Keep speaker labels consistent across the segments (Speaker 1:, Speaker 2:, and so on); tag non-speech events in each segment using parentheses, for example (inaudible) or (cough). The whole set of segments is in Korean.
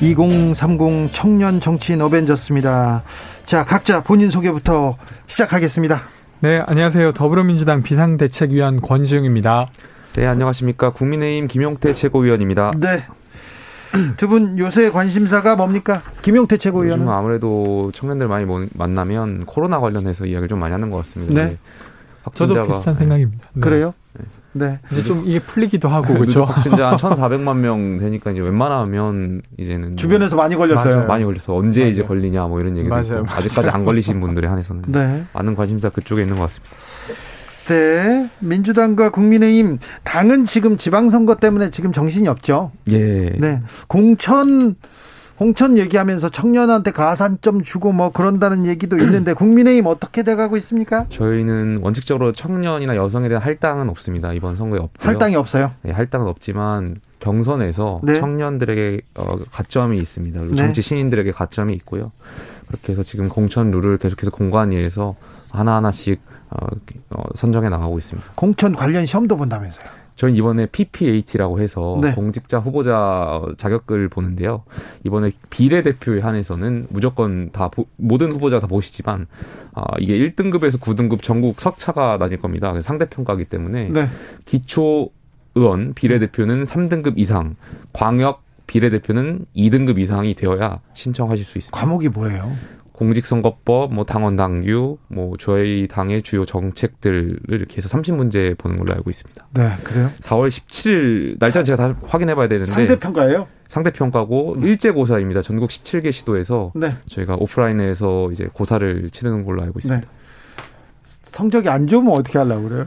Speaker 1: 2030 청년 정치인 어벤져스입니다. 자, 각자 본인 소개부터 시작하겠습니다.
Speaker 2: 네, 안녕하세요. 더불어민주당 비상대책위원 권지웅입니다.
Speaker 3: 네, 안녕하십니까. 국민의힘 김용태 최고위원입니다.
Speaker 1: 네. 두 분 요새 관심사가 뭡니까? 김용태 최고위원은
Speaker 3: 아무래도 청년들 많이 만나면 코로나 관련해서 이야기를 좀 많이 하는 것 같습니다.
Speaker 2: 네. 저도 비슷한 생각입니다.
Speaker 1: 네. 그래요?
Speaker 2: 네. 네. 이제 좀 이게 풀리기도 하고 그렇죠.
Speaker 3: 확진자 한 (laughs) 1,400만 명 되니까 이제 웬만하면 이제는
Speaker 1: 주변에서 많이 걸렸어요.
Speaker 3: 맞아요. 많이 걸려서 언제 맞아요. 이제 걸리냐 뭐 이런 얘기도 맞아요. 있고 아직까지 안 걸리신 분들에 한해서는 네. 많은 관심사 그쪽에 있는 것 같습니다.
Speaker 1: 네. 민주당과 국민의힘 당은 지금 지방선거 때문에 지금 정신이 없죠.
Speaker 3: 예.
Speaker 1: 네. 공천 홍천 얘기하면서 청년한테 가산점 주고 뭐 그런다는 얘기도 있는데 (clears throat) 국민의힘 어떻게 돼가고 있습니까?
Speaker 3: 저희는 원칙적으로 청년이나 여성에 대한 할당은 없습니다. 이번 선거에 없고요.
Speaker 1: 할당이 없어요?
Speaker 3: 네, 할당은 없지만 경선에서 네. 청년들에게 어, 가점이 있습니다. 그리고 네. 정치 신인들에게 가점이 있고요. 그렇게 해서 지금 공천 룰을 계속해서 공관위에서 하나하나씩 어, 어, 선정해 나가고 있습니다.
Speaker 1: 공천 관련 시험도 본다면서요?
Speaker 3: 저는 이번에 PPAT라고 해서 네. 공직자 후보자 자격을 보는데요. 이번에 비례대표에 한해서는 무조건 다 모든 후보자가 다 보시지만 아, 이게 1등급에서 9등급 전국 석차가 나뉠 겁니다. 상대평가기 때문에 네. 기초 의원 비례대표는 3등급 이상, 광역 비례대표는 2등급 이상이 되어야 신청하실 수 있습니다.
Speaker 1: 과목이 뭐예요?
Speaker 3: 공직선거법, 뭐 당원 당규, 뭐 저희 당의 주요 정책들을 이렇게 해서 30문제 보는 걸로 알고 있습니다.
Speaker 1: 네, 그래요?
Speaker 3: 4월 17일 날짜는 제가 다 확인해 봐야 되는데
Speaker 1: 상대평가예요?
Speaker 3: 상대평가고 음. 일제고사입니다. 전국 17개 시도에서 네. 저희가 오프라인에서 이제 고사를 치르는 걸로 알고 있습니다. 네.
Speaker 1: 성적이 안 좋으면 어떻게 하려고 그래요?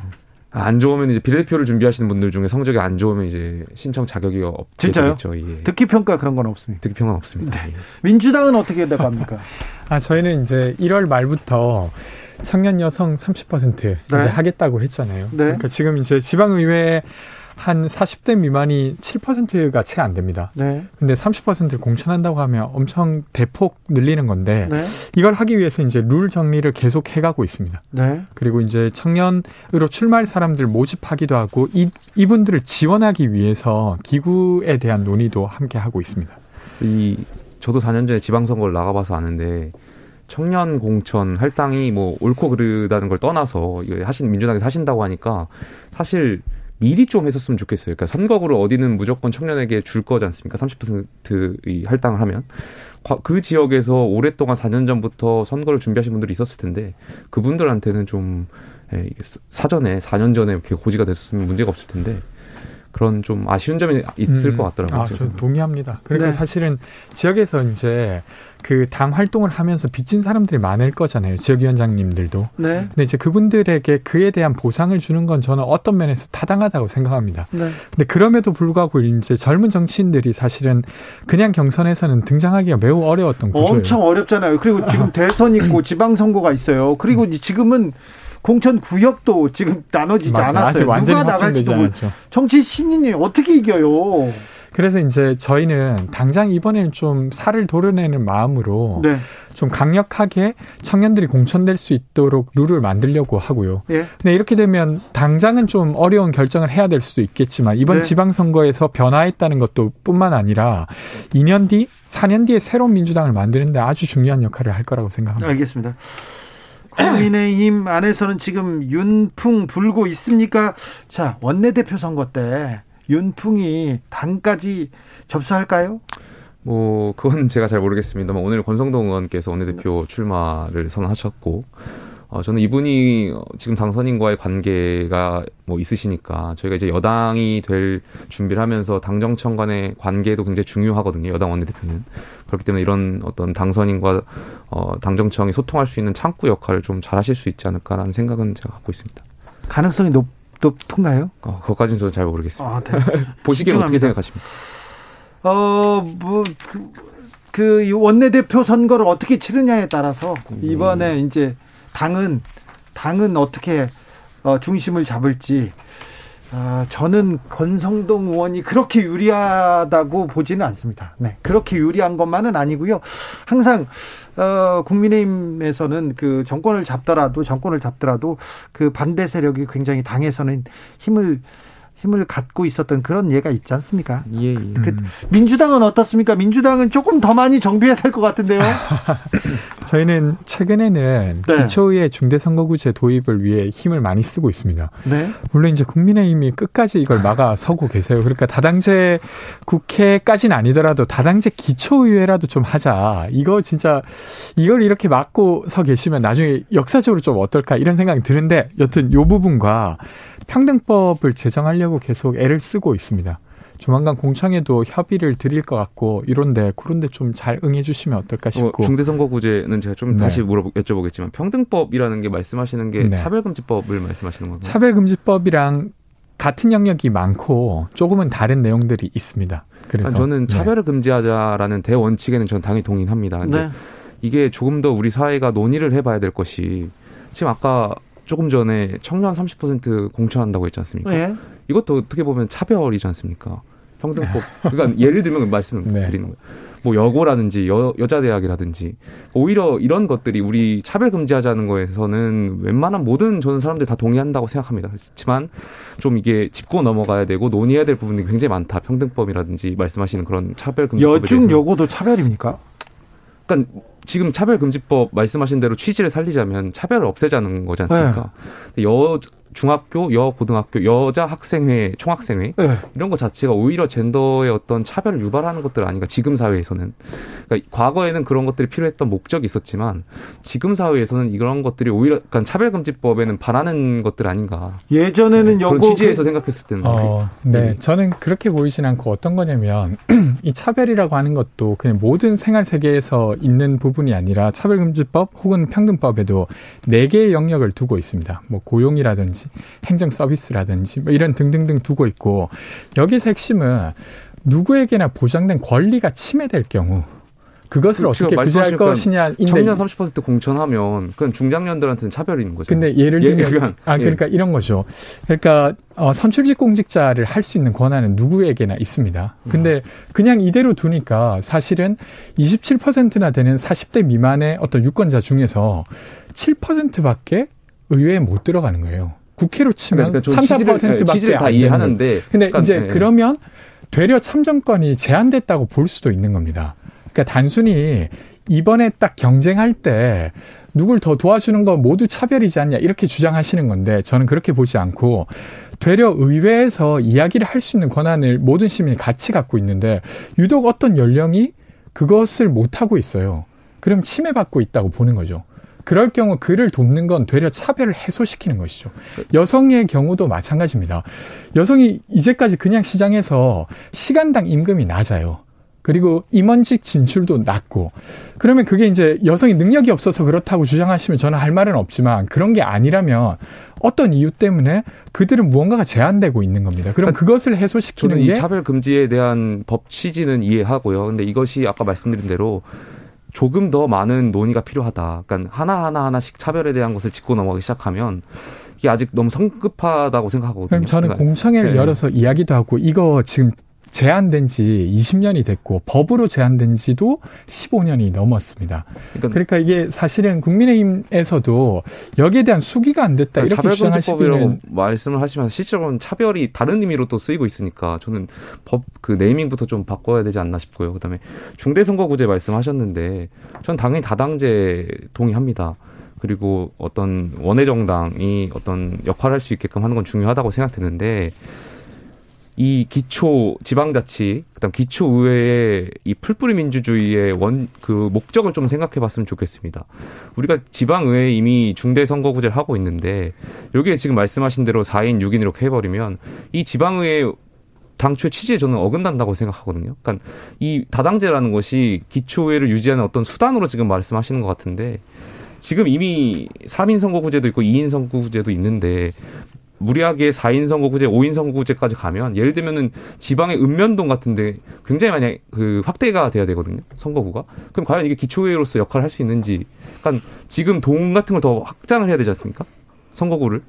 Speaker 3: 안 좋으면 이제 비례대표를 준비하시는 분들 중에 성적이 안 좋으면 이제 신청 자격이 없게?
Speaker 1: 되겠죠. 예. 듣기 평가 그런 건 없습니다.
Speaker 3: 듣기 평가 없습니다. 네.
Speaker 1: 예. 민주당은 어떻게 돼갑니까? (laughs)
Speaker 2: 아 저희는 이제 1월 말부터 청년 여성 30% 네. 이제 하겠다고 했잖아요. 네. 그러니까 지금 이제 지방의회 한 40대 미만이 7%가 채 안 됩니다. 네. 근데 30%를 공천한다고 하면 엄청 대폭 늘리는 건데 네. 이걸 하기 위해서 이제 룰 정리를 계속 해가고 있습니다. 네. 그리고 이제 청년으로 출마할 사람들 모집하기도 하고 이, 이분들을 지원하기 위해서 기구에 대한 논의도 함께 하고 있습니다.
Speaker 3: 이 저도 4년 전에 지방선거를 나가봐서 아는데 청년 공천 할당이 뭐 옳고 그르다는 걸 떠나서 하신 민주당에서 하신다고 하니까 사실 미리 좀 했었으면 좋겠어요. 그러니까 선거구를 어디는 무조건 청년에게 줄 거지 않습니까? 30%이 할당을 하면. 그 지역에서 오랫동안 4년 전부터 선거를 준비하신 분들이 있었을 텐데 그분들한테는 좀 예, 사전에 4년 전에 이렇게 고지가 됐으면 문제가 없을 텐데 그런 좀 아쉬운 점이 있을 음. 것 같더라고요.
Speaker 2: 아, 저 동의합니다. 그러니까 네. 사실은 지역에서 이제 그 당 활동을 하면서 빚진 사람들이 많을 거잖아요. 지역위원장님들도. 네. 근데 이제 그분들에게 그에 대한 보상을 주는 건 저는 어떤 면에서 타당하다고 생각합니다. 네. 근데 그럼에도 불구하고 이제 젊은 정치인들이 사실은 그냥 경선에서는 등장하기가 매우 어려웠던 구조예요.
Speaker 1: 엄청 어렵잖아요. 그리고 지금 대선 있고 지방선거가 있어요. 그리고 지금은 공천 구역도 지금 나눠지지 맞아, 않았어요. 누가 나갈지도 모르 정치 신인이 어떻게 이겨요?
Speaker 2: 그래서 이제 저희는 당장 이번에는 좀 살을 도려내는 마음으로 네. 좀 강력하게 청년들이 공천될 수 있도록 룰을 만들려고 하고요. 예. 근데 이렇게 되면 당장은 좀 어려운 결정을 해야 될 수도 있겠지만 이번 네. 지방선거에서 변화했다는 것도 뿐만 아니라 2년 뒤, 4년 뒤에 새로운 민주당을 만드는데 아주 중요한 역할을 할 거라고 생각합니다.
Speaker 1: 알겠습니다. 국민의힘 (clears throat) 안에서는 지금 윤풍 불고 있습니까? 자, 원내대표 선거 때 윤풍이 당까지 접수할까요?
Speaker 3: 뭐 그건 제가 잘 모르겠습니다만 오늘 권성동 의원께서 원내대표 출마를 선언하셨고 어, 저는 이분이 지금 당선인과의 관계가 뭐 있으시니까 저희가 이제 여당이 될 준비를 하면서 당정청 간의 관계도 굉장히 중요하거든요. 여당 원내대표는. 그렇기 때문에 이런 어떤 당선인과 어, 당정청이 소통할 수 있는 창구 역할을 좀 잘 하실 수 있지 않을까라는 생각은 제가 갖고 있습니다.
Speaker 1: 가능성이 높, 높던가요?
Speaker 3: 어, 그것까지는 저는 잘 모르겠습니다. 아, 네. (laughs) 보시기에 어떻게 생각하십니까?
Speaker 1: 어 뭐 그, 그 원내대표 선거를 어떻게 치르냐에 따라서 이번에 음. 이제 당은 당은 어떻게 어, 중심을 잡을지 아, 저는 건성동 의원이 그렇게 유리하다고 보지는 않습니다. 네. 그렇게 유리한 것만은 아니고요. 항상 어, 국민의힘에서는 그 정권을 잡더라도 정권을 잡더라도 그 반대 세력이 굉장히 당에서는 힘을 힘을 갖고 있었던 그런 예가 있지 않습니까? 예, 예. 그, 민주당은 어떻습니까? 민주당은 조금 더 많이 정비해야 될 것 같은데요. (laughs)
Speaker 2: 저희는 최근에는 네. 기초의회 중대선거구제 도입을 위해 힘을 많이 쓰고 있습니다. 네. 물론 이제 국민의힘이 끝까지 이걸 막아 서고 계세요. 그러니까 다당제 국회까지는 아니더라도 다당제 기초의회라도 좀 하자. 이거 진짜 이걸 이렇게 막고 서 계시면 나중에 역사적으로 좀 어떨까 이런 생각이 드는데 여튼 요 부분과 평등법을 제정하려고 계속 애를 쓰고 있습니다. 조만간 공청회도 협의를 드릴 것 같고 이런데 그런데 좀 잘 응해 주시면 어떨까 어, 싶고
Speaker 3: 어, 중대선거구제는 제가 좀 네. 다시 물어 여쭤보겠지만 평등법이라는 게 말씀하시는 게 네. 차별금지법을 말씀하시는 건가요?
Speaker 2: 차별금지법이랑 같은 영역이 많고 조금은 다른 내용들이 있습니다.
Speaker 3: 그래서 아니, 저는 네. 차별을 네. 금지하자라는 대원칙에는 저는 당연히 동의합니다. 근데 네. 이게 조금 더 우리 사회가 논의를 해봐야 될 것이 지금 아까 조금 전에 청년 30% 공천한다고 했지 않습니까? 네. 이것도 어떻게 보면 차별이지 않습니까? 평등법. 그러니까 예를 들면 말씀을 네. 드리는 거예요. 뭐 여고라든지 여, 여자 대학이라든지 오히려 이런 것들이 우리 차별 금지하자는 거에서는 웬만한 모든 저는 사람들이 다 동의한다고 생각합니다. 그렇지만 좀 이게 짚고 넘어가야 되고 논의해야 될 부분이 굉장히 많다. 평등법이라든지 말씀하시는 그런 차별 금지법에
Speaker 1: 여중 여고도 차별입니까?
Speaker 3: 그러니까 지금 차별금지법 말씀하신 대로 취지를 살리자면 차별을 없애자는 거지 않습니까? 네. 여 중학교, 여 고등학교, 여자 학생회, 총학생회 네. 이런 것 자체가 오히려 젠더의 어떤 차별을 유발하는 것들 아닌가 지금 사회에서는 그러니까 과거에는 그런 것들이 필요했던 목적이 있었지만 지금 사회에서는 이런 것들이 오히려 그러니까 차별금지법에는 반하는 것들 아닌가
Speaker 1: 예전에는 네.
Speaker 3: 그런 취지에서 그... 생각했을 때는
Speaker 2: 어, 네. 네 저는 그렇게 보이진 않고 어떤 거냐면 (clears throat) 이 차별이라고 하는 것도 그냥 모든 생활 세계에서 있는 부분이 아니라 차별금지법 혹은 평등법에도 네 개의 영역을 두고 있습니다. 뭐 고용이라든지 서비스, 행정 서비스라든지 뭐 이런 등등등 두고 있고 여기서 핵심은 누구에게나 보장된 권리가 침해될 경우 그것을 그렇죠. 어떻게 규제할 것이냐인데
Speaker 3: 청년 30% 공천하면 그건 중장년들한테는 차별이 있는 거죠.
Speaker 2: 근데 예를 들면 예, 아 그러니까 예. 이런 거죠. 그러니까 어, 선출직 공직자를 할 수 있는 권한은 누구에게나 있습니다. 근데 그냥 이대로 두니까 사실은 27%나 되는 40대 미만의 어떤 유권자 중에서 7%밖에 의회에 못 들어가는 거예요. 국회로 치면 그러니까 3, 4%밖에
Speaker 3: 취지를 다 이해하는데
Speaker 2: 근데 그러니까, 이제 네. 그러면 되려 참정권이 제한됐다고 볼 수도 있는 겁니다. 그러니까 단순히 이번에 딱 경쟁할 때 누굴 더 도와주는 건 모두 차별이지 않냐 이렇게 주장하시는 건데 저는 그렇게 보지 않고 되려 의회에서 이야기를 할 수 있는 권한을 모든 시민이 같이 갖고 있는데 유독 어떤 연령이 그것을 못 하고 있어요. 그럼 침해받고 있다고 보는 거죠. 그럴 경우 그를 돕는 건 되려 차별을 해소시키는 것이죠. 여성의 경우도 마찬가지입니다. 여성이 이제까지 그냥 시장에서 시간당 임금이 낮아요. 그리고 임원직 진출도 낮고 그러면 그게 이제 여성이 능력이 없어서 그렇다고 주장하시면 저는 할 말은 없지만 그런 게 아니라면 어떤 이유 때문에 그들은 무언가가 제한되고 있는 겁니다. 그럼 그러니까 그것을 해소시키는 게
Speaker 3: 차별 금지에 대한 법 취지는 이해하고요. 근데 이것이 아까 말씀드린 대로 조금 더 많은 논의가 필요하다. 그러니까 하나 하나 하나씩 차별에 대한 것을 짚고 넘어가기 시작하면 이게 아직 너무 성급하다고 생각하거든요.
Speaker 2: 저는 그러니까, 공청회를 네. 열어서 이야기도 하고 이거 지금 제한된 지 20년이 됐고 법으로 제한된 지도 15년이 넘었습니다. 그러니까, 그러니까 이게 사실은 국민의힘에서도 여기에 대한 수기가 안 됐다 이렇게 주장하시기는
Speaker 3: 말씀을 하시면 실제로는 차별이 다른 의미로 또 쓰이고 있으니까 저는 법 그 네이밍부터 좀 바꿔야 되지 않나 싶고요. 그다음에 중대선거구제 말씀하셨는데 전 당연히 다당제 동의합니다. 그리고 어떤 원외 정당이 어떤 역할을 할 수 있게끔 하는 건 중요하다고 생각되는데 이 기초 지방자치 그다음 기초 의회의 이 풀뿌리 민주주의의 원 그 목적을 좀 생각해 봤으면 좋겠습니다. 우리가 지방 의회에 이미 중대 선거구제를 하고 있는데 여기에 지금 말씀하신 대로 4인 6인 이렇게 해 버리면 이 지방 의회 당초의 취지에 저는 어긋난다고 생각하거든요. 그러니까 이 다당제라는 것이 기초의회를 유지하는 어떤 수단으로 지금 말씀하시는 것 같은데 지금 이미 3인 선거구제도 있고 2인 선거구제도 있는데 무리하게 4인 선거구제, 5인 선거구제까지 가면 예를 들면은 지방의 읍면동 같은데 굉장히 많이 그 확대가 돼야 되거든요. 선거구가. 그럼 과연 이게 기초의회로서 역할을 할 수 있는지. 그러니까 지금 동 같은 걸 더 확장을 해야 되지 않습니까? 선거구를.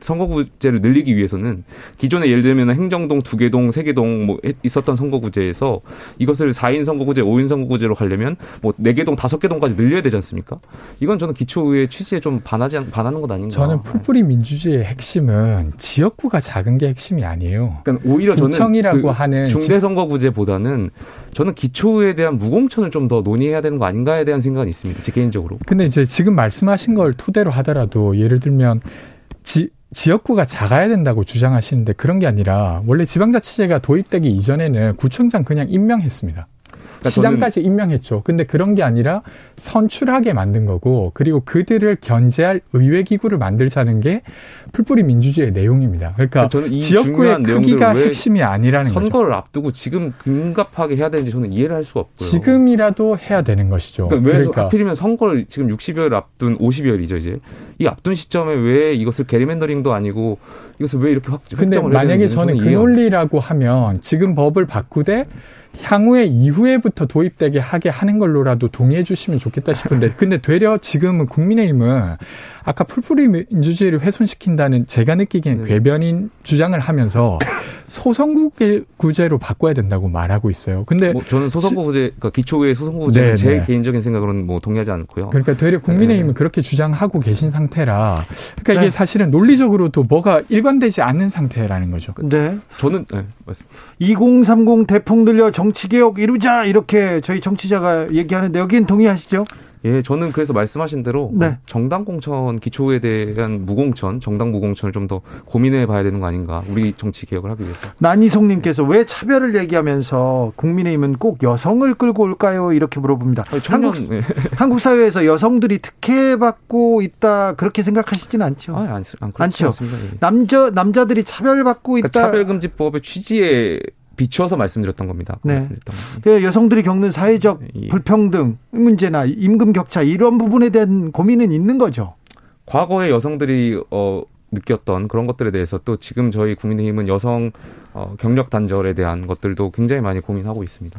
Speaker 3: 선거구제를 늘리기 위해서는 기존에 예를 들면 행정동, 두개동, 세개동 뭐 있었던 선거구제에서 이것을 4인 선거구제, 5인 선거구제로 가려면 뭐 4개동, 5개동까지 늘려야 되지 않습니까? 이건 저는 기초의 취지에 좀 반하지 반하는 것 아닌가.
Speaker 2: 저는 풀뿌리 민주주의의 핵심은 지역구가 작은 게 핵심이 아니에요.
Speaker 3: 그러니까 오히려 구청이라고 그 하는 중대 선거구제보다는 저는 기초에 대한 무공천을 좀 더 논의해야 되는 거 아닌가에 대한 생각은 있습니다. 제 개인적으로.
Speaker 2: 근데 이제 지금 말씀하신 걸 토대로 하더라도 예를 들면 지, 지역구가 작아야 된다고 주장하시는데 그런 게 아니라 원래 지방자치제가 도입되기 이전에는 구청장 그냥 임명했습니다. 그러니까 시장까지 임명했죠. 근데 그런 게 아니라 선출하게 만든 거고 그리고 그들을 견제할 의회 기구를 만들자는 게 풀뿌리 민주주의의 내용입니다. 그러니까, 그러니까 지역구의 크기가 핵심이 아니라는
Speaker 3: 선거를 거죠. 선거를 앞두고 지금 금갑하게 해야 되는지 저는 이해를 할 수가 없고요.
Speaker 2: 지금이라도 해야 되는 것이죠.
Speaker 3: 그러니까 왜 그러니까. 하필이면 선거를 지금 60여일 앞둔 50여일이죠 이제 이 앞둔 시점에 왜 이것을 게리맨더링도 아니고 이것을 왜 이렇게 확, 해야
Speaker 2: 만약에 저는 그 논리라고 하면 지금 법을 바꾸되 향후에 이후에부터 도입되게 하게 하는 걸로라도 동의해 주시면 좋겠다 싶은데 (laughs) 근데 되려 지금은 국민의힘은 아까 풀뿌리 민주주의를 훼손시킨다는 제가 느끼기엔 네. 궤변인 주장을 하면서 소선구제로 바꿔야 된다고 말하고 있어요. 근데
Speaker 3: 뭐 저는 소선구제 그러니까 기초의 소선구제 네, 제 네. 개인적인 생각으로는 뭐 동의하지 않고요.
Speaker 2: 그러니까 되려 국민의힘은 네. 그렇게 주장하고 계신 상태라 그러니까 이게 네. 사실은 논리적으로도 뭐가 일관되지 않는 상태라는 거죠.
Speaker 1: 네.
Speaker 3: 저는 네, 맞습니다.
Speaker 1: 2030 대풍 들려 정치 개혁 이루자 이렇게 저희 정치자가 얘기하는데 여기는 동의하시죠?
Speaker 3: 예, 저는 그래서 말씀하신 대로 네. 정당 공천 기초에 대한 무공천, 정당 무공천을 좀 더 고민해 봐야 되는 거 아닌가. 우리 정치 개혁을 하기 위해서.
Speaker 1: 난이송 님께서 왜 차별을 얘기하면서 국민의힘은 꼭 여성을 끌고 올까요? 이렇게 물어봅니다. 아니, 청년, 한국, 네. 한국 사회에서 여성들이 특혜받고 있다 그렇게 생각하시지는 않죠?
Speaker 3: 아, 안, 안. 예.
Speaker 1: 남자 남자들이 차별받고 그러니까 있다.
Speaker 3: 차별금지법의 취지에 비추어서 말씀드렸던 겁니다.
Speaker 1: 네. 말씀드렸던 그 여성들이 겪는 사회적 예. 불평등 문제나 임금 격차 이런 부분에 대한 고민은 있는 거죠.
Speaker 3: 과거에 여성들이 어 느꼈던 그런 것들에 대해서 또 지금 저희 국민의힘은 여성 어, 경력 단절에 대한 것들도 굉장히 많이 고민하고 있습니다.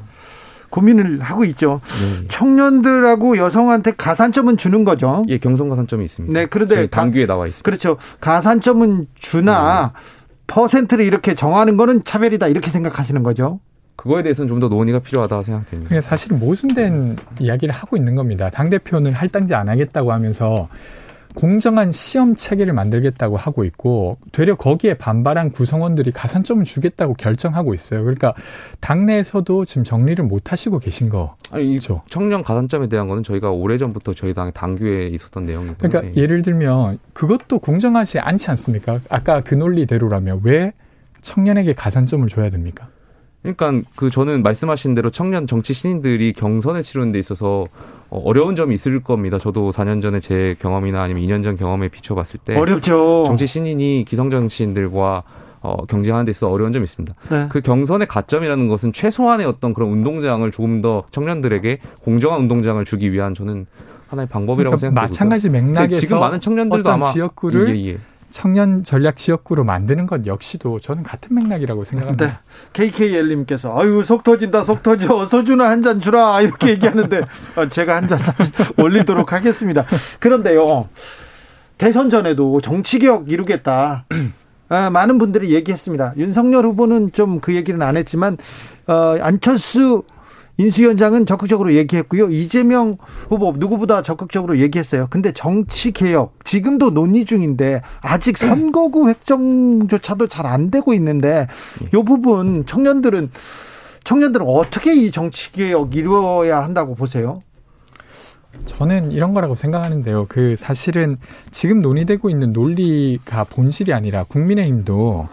Speaker 1: 고민을 하고 있죠. 네. 청년들하고 여성한테 가산점은 주는 거죠.
Speaker 3: 예, 경선 가산점이 있습니다.
Speaker 1: 네, 그런데
Speaker 3: 당규에 나와 있습니다.
Speaker 1: 그렇죠. 가산점은 주나 네. 퍼센트를 이렇게 정하는 거는 차별이다 이렇게 생각하시는 거죠.
Speaker 3: 그거에 대해서는 좀 더 논의가 필요하다 생각됩니다.
Speaker 2: 사실 모순된 이야기를 하고 있는 겁니다. 당 대표는 할당제 안 하겠다고 하면서 공정한 시험 체계를 만들겠다고 하고 있고 되려 거기에 반발한 구성원들이 가산점을 주겠다고 결정하고 있어요. 그러니까 당내에서도 지금 정리를 못 하시고 계신 거.
Speaker 3: 아니, 그렇죠. 청년 가산점에 대한 거는 저희가 오래전부터 저희 당의 당규에 있었던 내용이고.
Speaker 2: 그러니까 예를 들면 그것도 공정하지 않지 않습니까? 아까 그 논리대로라면 왜 청년에게 가산점을 줘야 됩니까?
Speaker 3: 그러니까 그 저는 말씀하신 대로 청년 정치 신인들이 경선을 치르는 데 있어서 어, 어려운 점이 있을 겁니다. 저도 4년 전에 제 경험이나 아니면 2년 전 경험에 비춰봤을 때
Speaker 1: 어렵죠.
Speaker 3: 정치 신인이 기성 정치인들과 어, 경쟁하는 데 있어 어려운 점이 있습니다. 네. 그 경선의 가점이라는 것은 최소한의 어떤 그런 운동장을 조금 더 청년들에게 공정한 운동장을 주기 위한 저는 하나의 방법이라고 그러니까 생각합니다.
Speaker 2: 마찬가지 맥락에서 지금 많은 청년들도 아마 지역구를 예, 예. 청년 전략 지역구로 만드는 것 역시도 저는 같은 맥락이라고 생각합니다. 네.
Speaker 1: KKL님께서 아유 속 터진다 속 터져 소주나 한 잔 주라 이렇게 얘기하는데 어, 제가 한 잔 올리도록 하겠습니다. 그런데요 대선 전에도 정치 개혁 이루겠다. 아, 많은 분들이 얘기했습니다. 윤석열 후보는 좀 그 얘기는 안 했지만 어, 안철수 인수위원장은 적극적으로 얘기했고요. 이재명 후보 누구보다 적극적으로 얘기했어요. 근데 정치 개혁 지금도 논의 중인데 아직 선거구 획정조차도 잘 안 되고 있는데 이 부분 청년들은 청년들은 어떻게 이 정치 개혁 이루어야 한다고 보세요?
Speaker 2: 저는 이런 거라고 생각하는데요. 그 사실은 지금 논의되고 있는 논리가 본질이 아니라 국민의힘도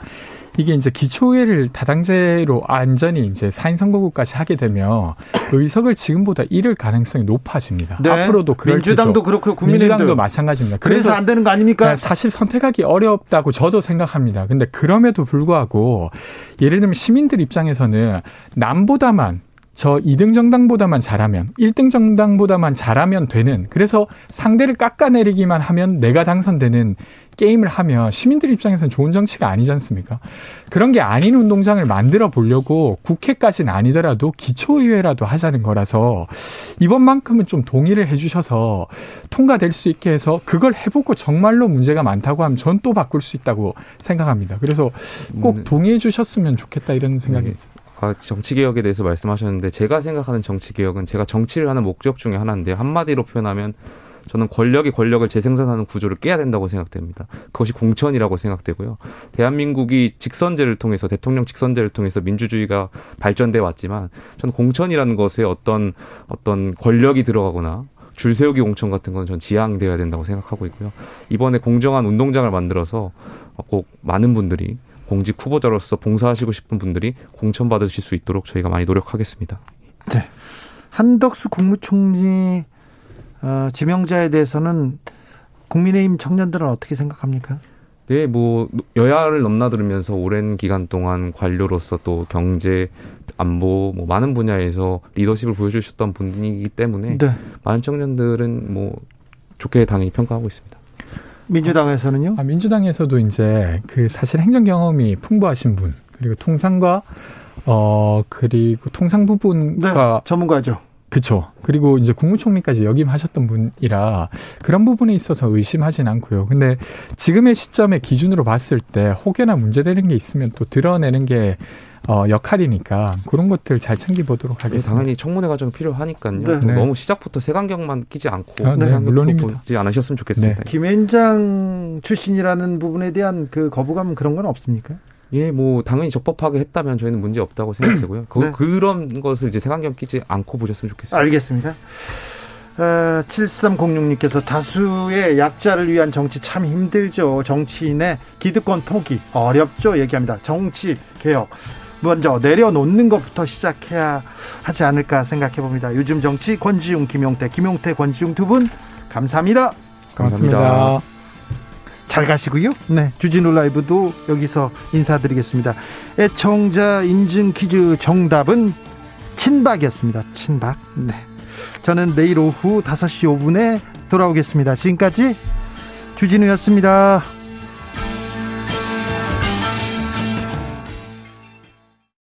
Speaker 2: 이게 이제 기초회를 다당제로 안전히 이제 사인 선거구까지 하게 되면 의석을 지금보다 잃을 가능성이 높아집니다. 네. 앞으로도 그럴
Speaker 1: 민주당도 그렇고
Speaker 2: 국민의힘도 마찬가지입니다.
Speaker 1: 그래서, 그래서 안 되는 거 아닙니까? 네,
Speaker 2: 사실 선택하기 어렵다고 저도 생각합니다. 근데 그럼에도 불구하고 예를 들면 시민들 입장에서는 남보다만 저 2등 정당보다만 잘하면 1등 정당보다만 잘하면 되는 그래서 상대를 깎아내리기만 하면 내가 당선되는 게임을 하면 시민들 입장에서는 좋은 정치가 아니지 않습니까? 그런 게 아닌 운동장을 만들어 보려고 국회까지는 아니더라도 기초의회라도 하자는 거라서 이번만큼은 좀 동의를 해주셔서 통과될 수 있게 해서 그걸 해보고 정말로 문제가 많다고 하면 전 또 바꿀 수 있다고 생각합니다. 그래서 꼭 음. 동의해 주셨으면 좋겠다 이런 생각이. 네.
Speaker 3: 아, 정치 개혁에 대해서 말씀하셨는데 제가 생각하는 정치 개혁은 제가 정치를 하는 목적 중에 하나인데 한마디로 표현하면 저는 권력이 권력을 재생산하는 구조를 깨야 된다고 생각됩니다. 그것이 공천이라고 생각되고요. 대한민국이 직선제를 통해서 대통령 직선제를 통해서 민주주의가 발전돼 왔지만 저는 공천이라는 것에 어떤 어떤 권력이 들어가거나 줄 세우기 공천 같은 건 전 지양돼야 된다고 생각하고 있고요. 이번에 공정한 운동장을 만들어서 꼭 많은 분들이 공직 후보자로서 봉사하시고 싶은 분들이 공천 받으실 수 있도록 저희가 많이 노력하겠습니다.
Speaker 1: 네. 한덕수 국무총리 어, 지명자에 대해서는 국민의힘 청년들은 어떻게 생각합니까?
Speaker 3: 네, 뭐 여야를 넘나들으면서 오랜 기간 동안 관료로서 또 경제, 안보, 뭐 많은 분야에서 리더십을 보여주셨던 분이기 때문에 네. 많은 청년들은 뭐 좋게 당연히 평가하고 있습니다.
Speaker 1: 민주당에서는요?
Speaker 2: 아, 민주당에서도 이제 그 사실 행정 경험이 풍부하신 분 그리고 통상과 어 그리고 통상 부분과
Speaker 1: 네, 전문가죠.
Speaker 2: 그렇죠. 그리고 이제 국무총리까지 역임하셨던 분이라 그런 부분에 있어서 의심하진 않고요. 근데 지금의 시점의 기준으로 봤을 때 혹여나 문제되는 게 있으면 또 드러내는 게 어, 역할이니까 그런 것들 잘 챙겨보도록 하겠습니다.
Speaker 3: 당연히 청문회 과정 필요하니까요. 네. 네. 너무 시작부터 색안경만 끼지 않고
Speaker 2: 아, 네, 물론입니다.
Speaker 3: 보지 않으셨으면 좋겠습니다.
Speaker 1: 네. 김현장 출신이라는 부분에 대한 그 거부감 그런 건 없습니까?
Speaker 3: 예, 뭐 당연히 적법하게 했다면 저희는 문제 없다고 생각되고요. 그, 네. 그런 것을 이제 색안경 끼지 않고 보셨으면 좋겠습니다.
Speaker 1: 알겠습니다. 어, 7306님께서 다수의 약자를 위한 정치 참 힘들죠. 정치인의 기득권 포기 어렵죠. 얘기합니다. 정치 개혁 먼저 내려놓는 것부터 시작해야 하지 않을까 생각해 봅니다. 요즘 정치 권지웅, 김용태, 김용태, 권지웅 두 분 감사합니다.
Speaker 2: 고맙습니다. 감사합니다.
Speaker 1: 잘 가시고요. 네. 주진우 라이브도 여기서 인사드리겠습니다. 애청자 인증 퀴즈 정답은 친박이었습니다. 친박. 네. 저는 내일 오후 5시 5분에 돌아오겠습니다. 지금까지 주진우였습니다.